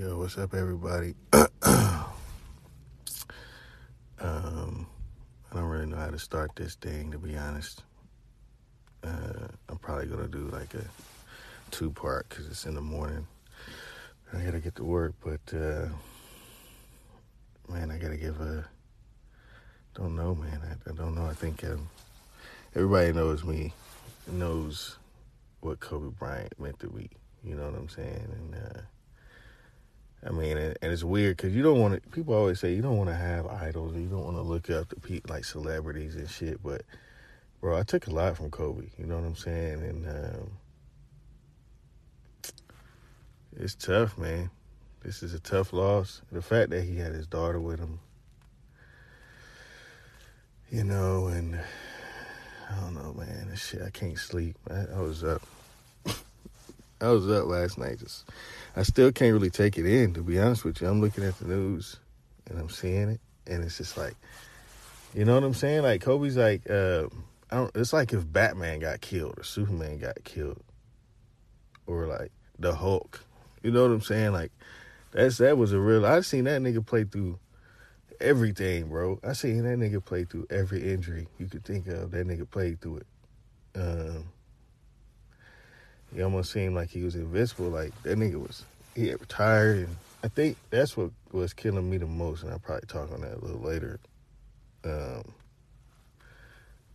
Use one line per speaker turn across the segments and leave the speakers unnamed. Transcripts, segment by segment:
Yo, what's up, everybody? um, I don't really know how to start this thing, to be honest. Uh, I'm probably gonna do like a two part because it's in the morning. I gotta get to work, but uh, man, I gotta give a. Don't know, man. I, I don't know. I think um, everybody knows me, knows what Kobe Bryant meant to me. You know what I'm saying? And uh, I mean, and, and it's weird because you don't want to. People always say you don't want to have idols. You don't want to look up to people like celebrities and shit. But bro, I took a lot from Kobe. You know what I'm saying? And um, it's tough, man. This is a tough loss. The fact that he had his daughter with him, you know, and I don't know, man. This shit, I can't sleep. I, I was up. I was up last night. Just, I still can't really take it in. To be honest with you, I'm looking at the news and I'm seeing it, and it's just like, you know what I'm saying? Like Kobe's like, uh, I don't. It's like if Batman got killed or Superman got killed, or like the Hulk. You know what I'm saying? Like that's that was a real. I seen that nigga play through everything, bro. I seen that nigga play through every injury you could think of. That nigga played through it. Um, he almost seemed like he was invincible. Like that nigga was he had retired, and I think that's what was killing me the most. And I'll probably talk on that a little later. Um,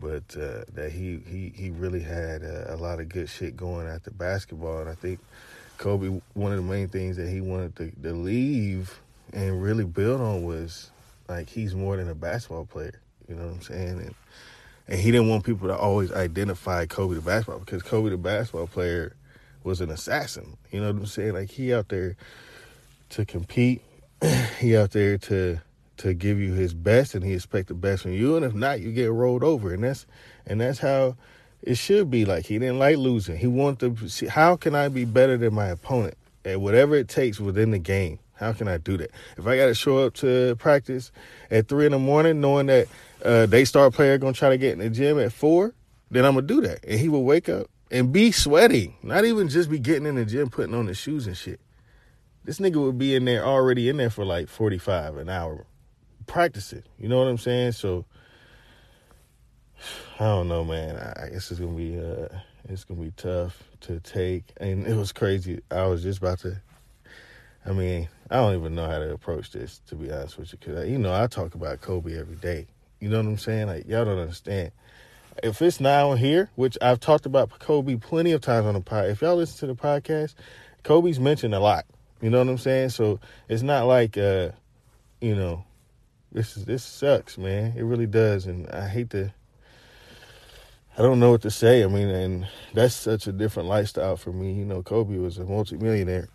but uh, that he he he really had a, a lot of good shit going after basketball, and I think Kobe one of the main things that he wanted to, to leave and really build on was like he's more than a basketball player. You know what I'm saying? And and he didn't want people to always identify Kobe the basketball because Kobe the basketball player was an assassin. You know what I'm saying? Like he out there to compete, he out there to to give you his best, and he expect the best from you. And if not, you get rolled over, and that's and that's how it should be. Like he didn't like losing. He wanted to see how can I be better than my opponent at whatever it takes within the game. How can I do that? If I got to show up to practice at three in the morning, knowing that uh, they start player gonna try to get in the gym at four, then I'm gonna do that. And he will wake up and be sweaty, not even just be getting in the gym, putting on his shoes and shit. This nigga would be in there already in there for like 45 an hour practicing. You know what I'm saying? So I don't know, man. I guess it's gonna be uh, it's gonna be tough to take. And it was crazy. I was just about to. I mean, I don't even know how to approach this to be honest with you, because you know I talk about Kobe every day. You know what I'm saying? Like y'all don't understand. If it's now here, which I've talked about Kobe plenty of times on the pod. If y'all listen to the podcast, Kobe's mentioned a lot. You know what I'm saying? So it's not like uh, you know, this is this sucks, man. It really does, and I hate to. I don't know what to say. I mean, and that's such a different lifestyle for me. You know, Kobe was a multimillionaire,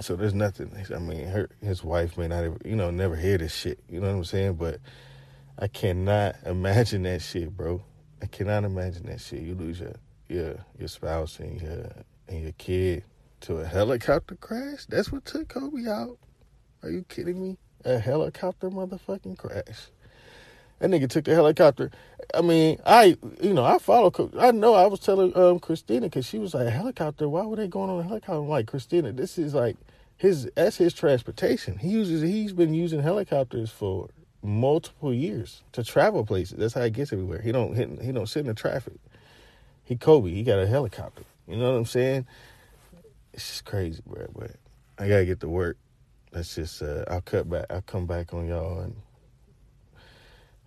so there's nothing. I mean, her his wife may not, ever, you know, never hear this shit. You know what I'm saying? But I cannot imagine that shit, bro. I cannot imagine that shit. You lose your your your spouse and your and your kid to a helicopter crash. That's what took Kobe out. Are you kidding me? A helicopter motherfucking crash. That nigga took the helicopter. I mean, I you know I follow. I know I was telling um, Christina because she was like helicopter. Why were they going on a helicopter? I'm like Christina, this is like his that's his transportation. He uses he's been using helicopters for multiple years to travel places. That's how he gets everywhere. He don't hit, he don't sit in the traffic. He Kobe. He got a helicopter. You know what I'm saying? It's just crazy, bro. But I gotta get to work. Let's just uh, I'll cut back. I'll come back on y'all, and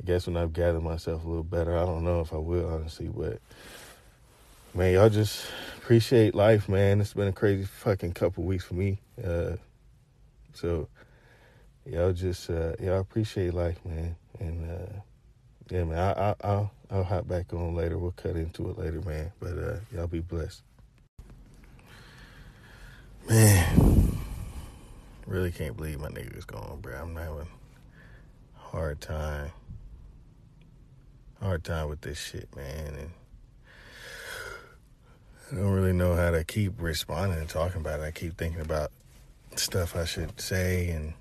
I guess when I've gathered myself a little better, I don't know if I will honestly, but man, y'all just appreciate life, man. It's been a crazy fucking couple weeks for me. Uh, so y'all just uh, y'all appreciate life, man, and uh, yeah, man. I, I, I'll I'll hop back on later. We'll cut into it later, man. But uh, y'all be blessed, man. Really can't believe my nigga is gone, bro. I'm having a hard time, hard time with this shit, man, and. I don't really know how to keep responding and talking about it. I keep thinking about stuff I should say and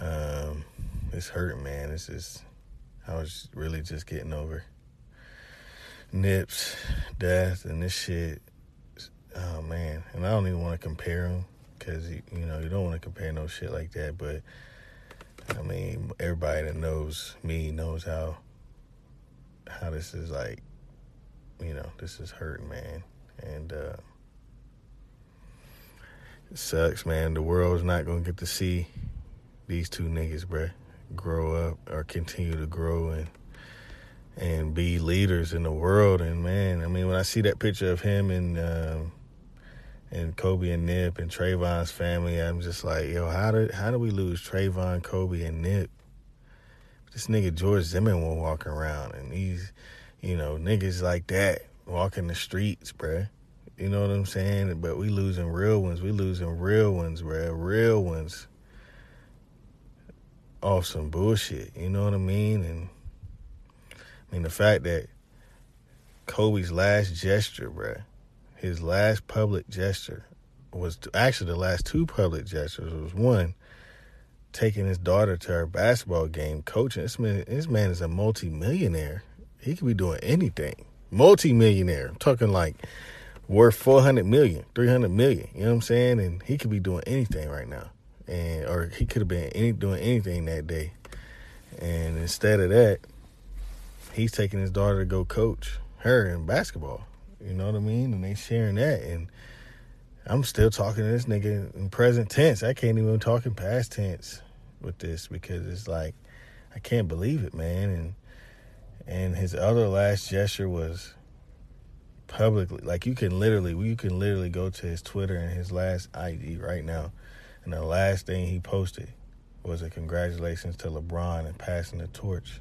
um, it's hurting, man. It's just, I was really just getting over Nips, death, and this shit. Oh man, and I don't even want to compare them because you, you know you don't want to compare no shit like that. But I mean, everybody that knows me knows how how this is like. You know, this is hurting, man, and uh, it sucks, man. The world's not gonna get to see these two niggas, bruh, grow up or continue to grow and and be leaders in the world. And man, I mean, when I see that picture of him and um, and Kobe and Nip and Trayvon's family, I'm just like, yo, how did how do we lose Trayvon, Kobe, and Nip? This nigga George Zimmerman walking around, and these, you know, niggas like that walking the streets, bruh. You know what I'm saying? But we losing real ones. We losing real ones, bruh. Real ones. Off some bullshit. You know what I mean? And I mean the fact that Kobe's last gesture, bruh, his last public gesture was to, actually the last two public gestures was one taking his daughter to her basketball game, coaching. This man, this man is a multi-millionaire. He could be doing anything. Multi-millionaire. I'm talking like worth 400 million, 300 million. You know what I'm saying? And he could be doing anything right now. And or he could have been any, doing anything that day. And instead of that, he's taking his daughter to go coach her in basketball. You know what I mean? And they sharing that and I'm still talking to this nigga in present tense. I can't even talk in past tense with this because it's like I can't believe it, man. And and his other last gesture was publicly like you can literally you can literally go to his Twitter and his last ID right now. And the last thing he posted was a congratulations to LeBron and passing the torch.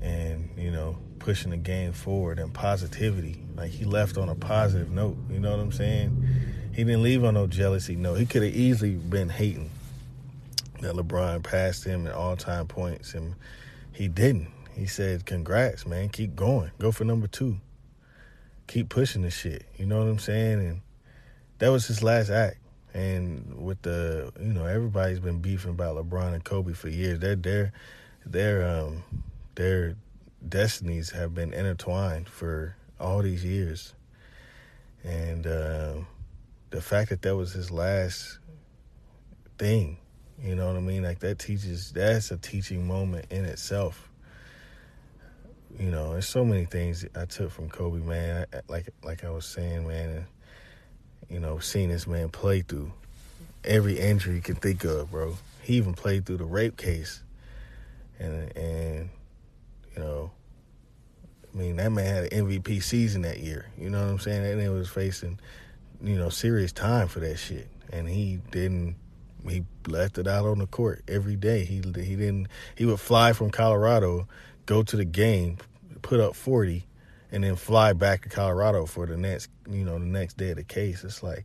And, you know, pushing the game forward and positivity. Like he left on a positive note. You know what I'm saying? He didn't leave on no jealousy No, He could have easily been hating that LeBron passed him at all time points and he didn't. He said, Congrats, man. Keep going. Go for number two keep pushing the shit. You know what I'm saying? And that was his last act. And with the, you know, everybody's been beefing about LeBron and Kobe for years. Their they're um their destinies have been intertwined for all these years. And uh, the fact that that was his last thing, you know what I mean? Like that teaches that's a teaching moment in itself you know, there's so many things I took from Kobe, man. I, like like I was saying, man, and, you know, seeing this man play through every injury you can think of, bro. He even played through the rape case, and and mean that man had an MVP season that year. You know what I'm saying? And he was facing, you know, serious time for that shit, and he didn't. He left it out on the court every day. He he didn't. He would fly from Colorado go to the game, put up 40, and then fly back to Colorado for the next, you know, the next day of the case. It's like,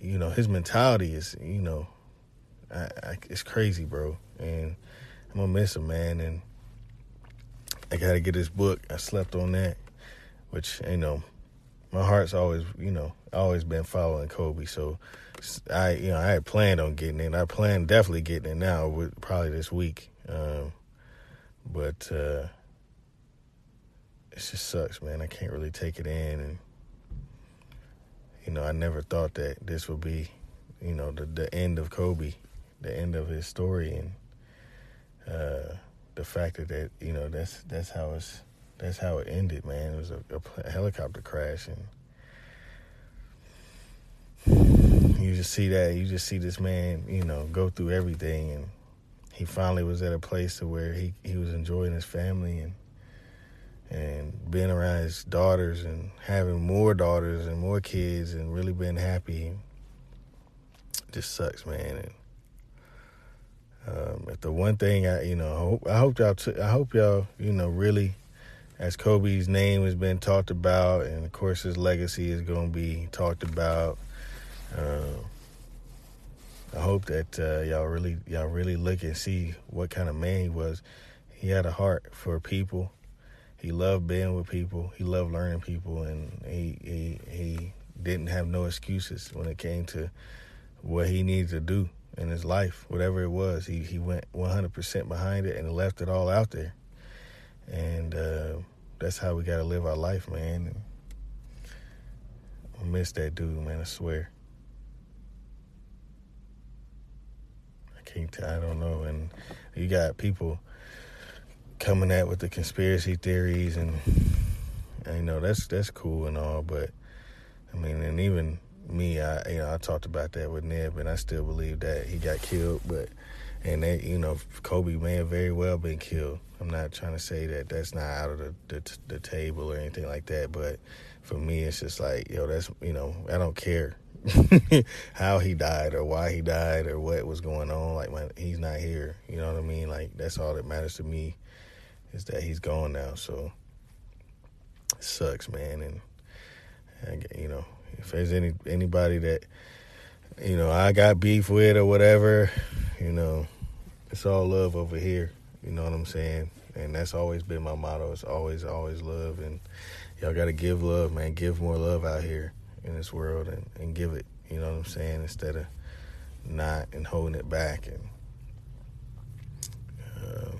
you know, his mentality is, you know, I, I, it's crazy, bro. And I'm gonna miss him, man. And I gotta get this book. I slept on that, which you know, my heart's always, you know, always been following Kobe. So I, you know, I had planned on getting it. I plan definitely getting it now, with probably this week. Um, but uh, it just sucks, man. I can't really take it in, and you know, I never thought that this would be, you know, the the end of Kobe, the end of his story, and uh, the fact that that you know that's that's how it's that's how it ended, man. It was a, a helicopter crash, and you just see that you just see this man, you know, go through everything and he finally was at a place to where he, he was enjoying his family and and being around his daughters and having more daughters and more kids and really being happy just sucks man and um, if the one thing I you know I hope I hope y'all t- I hope y'all you know really as Kobe's name has been talked about and of course his legacy is going to be talked about uh, I hope that uh, y'all really y'all really look and see what kind of man he was. He had a heart for people. He loved being with people. He loved learning people, and he he he didn't have no excuses when it came to what he needed to do in his life, whatever it was. He he went 100% behind it and left it all out there. And uh, that's how we got to live our life, man. And I miss that dude, man. I swear. I can't. I don't know. And you got people coming at with the conspiracy theories, and, you know that's that's cool and all, but I mean, and even me, I you know I talked about that with Neb, and I still believe that he got killed, but and that you know Kobe may have very well been killed. I'm not trying to say that that's not out of the the, the table or anything like that, but for me, it's just like yo, that's you know I don't care how he died or why he died or what was going on. Like man, he's not here. You know what I mean? Like that's all that matters to me is that he's gone now. So it sucks, man, and, and you know if there's any anybody that you know I got beef with or whatever, you know, it's all love over here. You know what I'm saying? And that's always been my motto. It's always, always love. And y'all got to give love, man. Give more love out here in this world and, and give it. You know what I'm saying? Instead of not and holding it back. And, uh,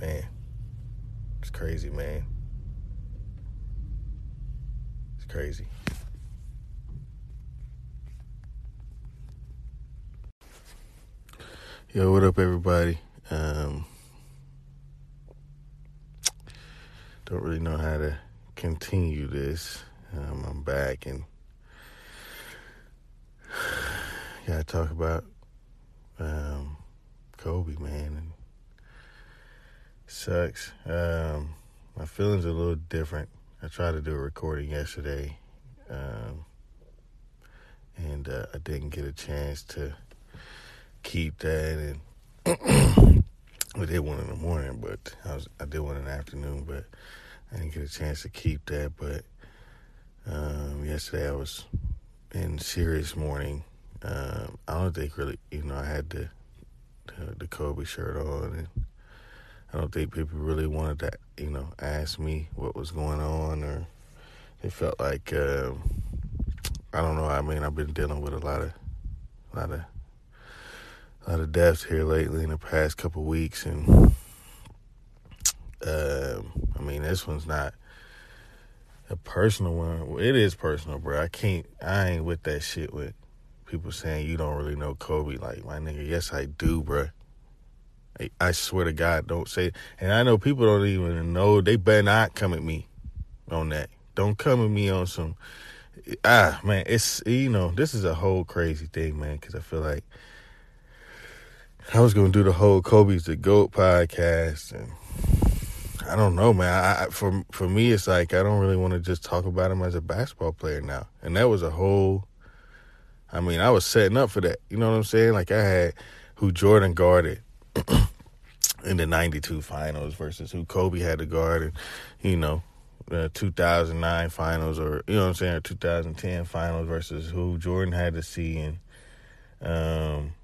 man, it's crazy, man. It's crazy. Yo, what up, everybody? Um, don't really know how to continue this. Um, I'm back and gotta talk about um, Kobe, man. And sucks. Um, my feelings are a little different. I tried to do a recording yesterday, um, and uh, I didn't get a chance to keep that and I did one in the morning, but I was I did one in the afternoon, but I didn't get a chance to keep that. But um, yesterday I was in serious mourning. Um, I don't think really, you know, I had the, the the Kobe shirt on, and I don't think people really wanted to, you know, ask me what was going on, or they felt like um, I don't know. I mean, I've been dealing with a lot of, a lot of a lot of deaths here lately in the past couple weeks, and uh, I mean this one's not a personal one. It is personal, bro. I can't. I ain't with that shit with people saying you don't really know Kobe. Like my nigga, yes I do, bro. I, I swear to God, don't say. And I know people don't even know. They better not come at me on that. Don't come at me on some. Ah, man, it's you know this is a whole crazy thing, man. Because I feel like I was gonna do the whole Kobe's the Goat podcast, and I don't know, man. I, for for me, it's like I don't really want to just talk about him as a basketball player now, and that was a whole. I mean, I was setting up for that. You know what I'm saying? Like I had who Jordan guarded in the '92 finals versus who Kobe had to guard, and you know, the 2009 finals, or you know what I'm saying, or 2010 finals versus who Jordan had to see, and um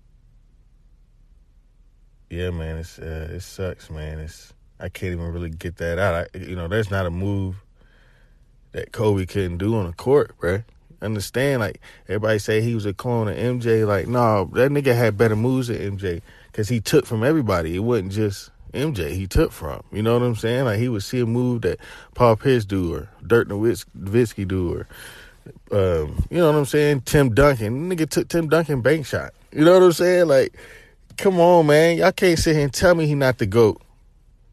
yeah, man, it's uh, it sucks, man. It's I can't even really get that out. I, you know, that's not a move that Kobe couldn't do on the court, bruh. Understand? Like everybody say he was a clone of MJ. Like, no, that nigga had better moves than MJ because he took from everybody. It wasn't just MJ he took from. You know what I'm saying? Like he would see a move that Paul Pierce do or Dirk Nowitzki do or um, you know what I'm saying? Tim Duncan. Nigga took Tim Duncan bank shot. You know what I'm saying? Like come on, man. Y'all can't sit here and tell me he not the GOAT.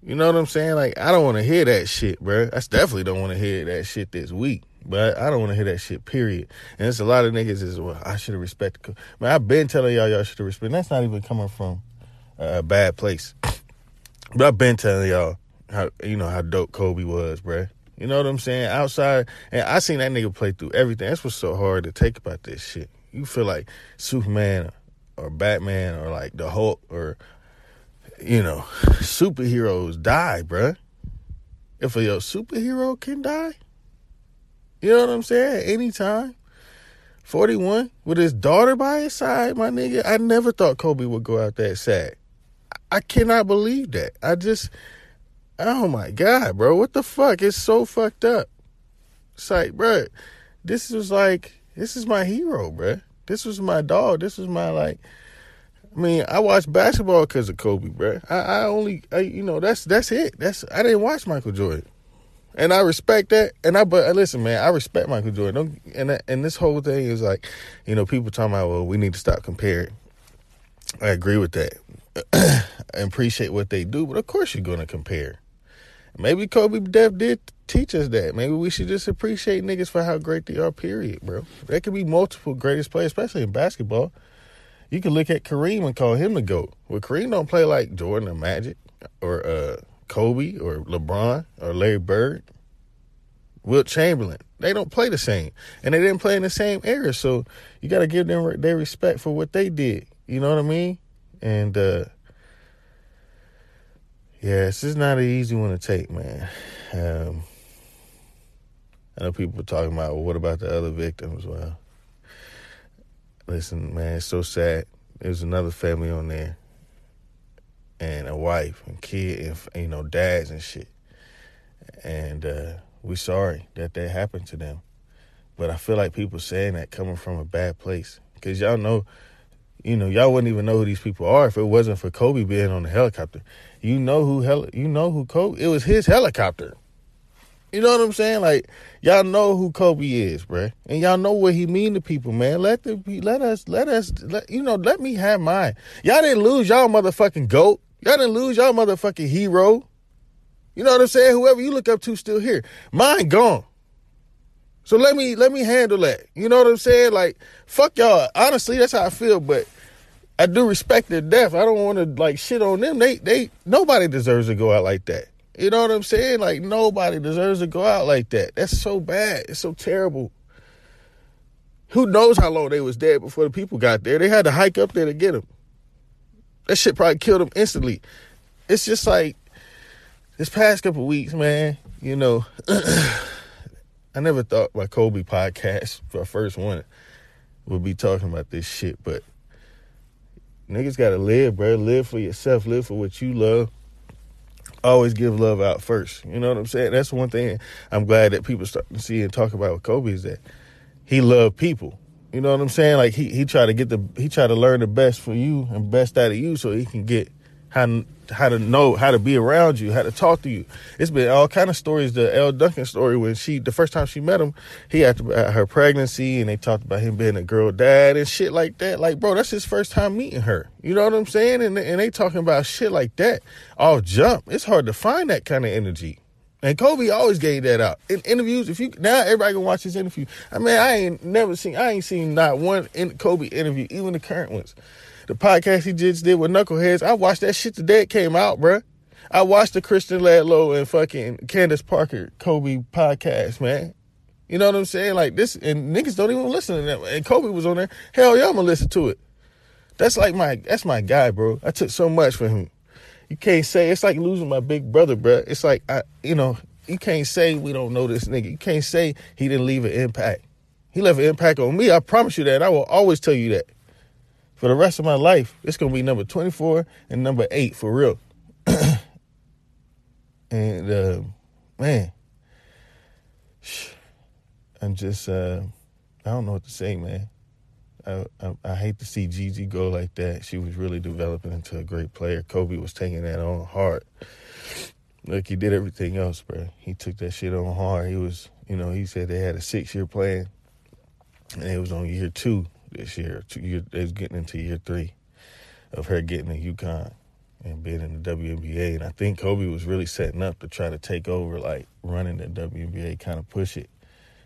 You know what I'm saying? Like, I don't want to hear that shit, bro. I definitely don't want to hear that shit this week. But I don't want to hear that shit, period. And it's a lot of niggas is, well, I should have respected. Man, I've been telling y'all y'all should have respected. That's not even coming from a bad place. But I've been telling y'all how, you know, how dope Kobe was, bro. You know what I'm saying? Outside, and I seen that nigga play through everything. That's what's so hard to take about this shit. You feel like Superman or Batman or like the Hulk or you know superheroes die, bruh. If a superhero can die, you know what I'm saying? Anytime. 41 with his daughter by his side, my nigga. I never thought Kobe would go out that sad. I cannot believe that. I just, oh my God, bro. What the fuck? It's so fucked up. It's like, bro, this was like, this is my hero, bro. This was my dog. This was my like. I mean, I watched basketball because of Kobe, bro. I, I only, I, you know, that's that's it. That's I didn't watch Michael Jordan. and I respect that. And I but uh, listen, man, I respect Michael Jordan. Don't, and uh, and this whole thing is like, you know, people talking about, well, we need to stop comparing. I agree with that. I appreciate what they do, but of course you're gonna compare. Maybe Kobe Def did teach us that. Maybe we should just appreciate niggas for how great they are. Period, bro. There could be multiple greatest players, especially in basketball. You can look at Kareem and call him the GOAT. Well, Kareem don't play like Jordan or Magic or uh, Kobe or LeBron or Larry Bird, Wilt Chamberlain. They don't play the same. And they didn't play in the same era. So you got to give them their respect for what they did. You know what I mean? And, uh, yeah, this is not an easy one to take, man. Um, I know people are talking about, well, what about the other victims? Well, listen, man, it's so sad. There's another family on there, and a wife and kid, and you know, dads and shit. And uh, we sorry that that happened to them, but I feel like people saying that coming from a bad place, because y'all know, you know, y'all wouldn't even know who these people are if it wasn't for Kobe being on the helicopter. You know who hell, you know who Kobe. It was his helicopter. You know what I'm saying? Like y'all know who Kobe is, bruh. and y'all know what he mean to people, man. Let the let us let us let you know. Let me have mine. Y'all didn't lose y'all motherfucking goat. Y'all didn't lose y'all motherfucking hero. You know what I'm saying? Whoever you look up to still here. Mine gone. So let me let me handle that. You know what I'm saying? Like fuck y'all. Honestly, that's how I feel. But I do respect their death. I don't want to like shit on them. They they nobody deserves to go out like that. You know what I'm saying? Like nobody deserves to go out like that. That's so bad. It's so terrible. Who knows how long they was dead before the people got there? They had to hike up there to get them. That shit probably killed them instantly. It's just like this past couple weeks, man. You know, I never thought my Kobe podcast, for first one, would be talking about this shit. But niggas gotta live, bro. Live for yourself. Live for what you love always give love out first. You know what I'm saying? That's one thing I'm glad that people start to see and talk about with Kobe is that he loved people. You know what I'm saying? Like he he tried to get the he tried to learn the best for you and best out of you so he can get how how to know how to be around you, how to talk to you. It's been all kind of stories. The Elle Duncan story when she the first time she met him, he about her pregnancy and they talked about him being a girl dad and shit like that. Like, bro, that's his first time meeting her. You know what I'm saying? And and they talking about shit like that. All jump. It's hard to find that kind of energy. And Kobe always gave that out in interviews. If you now everybody can watch his interview. I mean, I ain't never seen. I ain't seen not one in Kobe interview, even the current ones the podcast he just did with Knuckleheads. I watched that shit the day it came out, bruh. I watched the Kristen Ledlow and fucking Candace Parker Kobe podcast, man. You know what I'm saying? Like this, and niggas don't even listen to that. And Kobe was on there. Hell yeah, I'm gonna listen to it. That's like my, that's my guy, bro. I took so much from him. You can't say it's like losing my big brother, bro. It's like I, you know, you can't say we don't know this nigga. You can't say he didn't leave an impact. He left an impact on me. I promise you that. I will always tell you that for the rest of my life, it's gonna be number 24 and number eight for real. and uh, man, I'm just uh, I don't know what to say, man. I, I, I hate to see Gigi go like that. She was really developing into a great player. Kobe was taking that on hard. Like he did everything else, bro. He took that shit on hard. He was, you know, he said they had a six year plan, and it was on year two this year. It's getting into year three of her getting to UConn and being in the WNBA. And I think Kobe was really setting up to try to take over, like running the WNBA, kind of push it.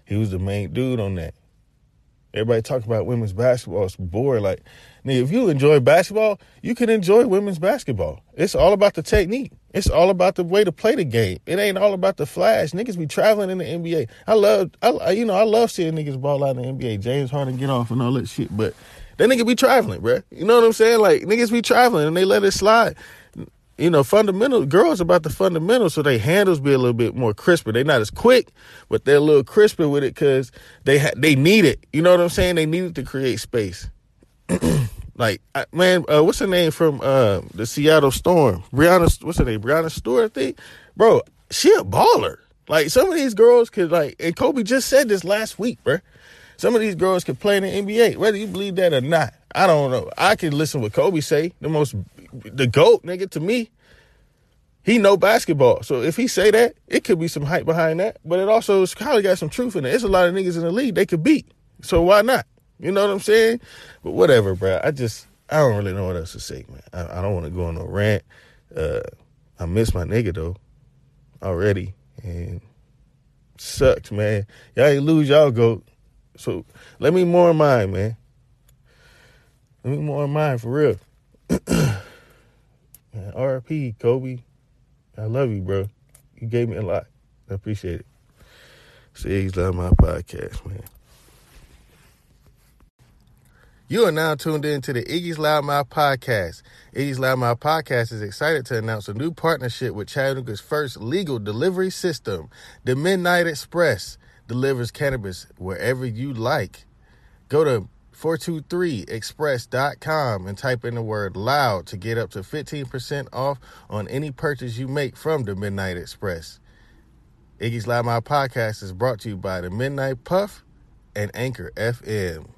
He was the main dude on that. Everybody talk about women's basketball. It's boring. Like, nigga, if you enjoy basketball, you can enjoy women's basketball. It's all about the technique. It's all about the way to play the game. It ain't all about the flash. Niggas be traveling in the NBA. I love, I, you know, I love seeing niggas ball out in the NBA. James Harden get off and all that shit. But that nigga be traveling, bro. You know what I'm saying? Like niggas be traveling and they let it slide. You know, fundamental girls about the fundamentals, so they handles be a little bit more crisper. They not as quick, but they're a little crisper with it because they ha- they need it. You know what I'm saying? They need it to create space. Like, man, uh, what's her name from uh, the Seattle Storm? Breanna, what's her name? Breanna Stewart, I think. Bro, she a baller. Like, some of these girls could, like, and Kobe just said this last week, bro. Some of these girls could play in the NBA, whether you believe that or not. I don't know. I can listen what Kobe say. The most, the GOAT, nigga, to me. he know basketball. So if he say that, it could be some hype behind that. But it also is probably got some truth in it. It's a lot of niggas in the league they could beat. So why not? You know what I'm saying? But whatever, bro. I just I don't really know what else to say, man. I, I don't want to go on no rant. Uh, I miss my nigga though already, and sucks, man. Y'all ain't lose y'all go. So let me mourn mine, man. Let me mourn mine for real. Man, RP Kobe. I love you, bro. You gave me a lot. I appreciate it. See, he's love my podcast, man. You are now tuned in to the Iggy's Loudmouth podcast. Iggy's Loudmouth podcast is excited to announce a new partnership with Chattanooga's first legal delivery system. The Midnight Express delivers cannabis wherever you like. Go to 423express.com and type in the word loud to get up to 15% off on any purchase you make from the Midnight Express. Iggy's Loudmouth podcast is brought to you by the Midnight Puff and Anchor FM.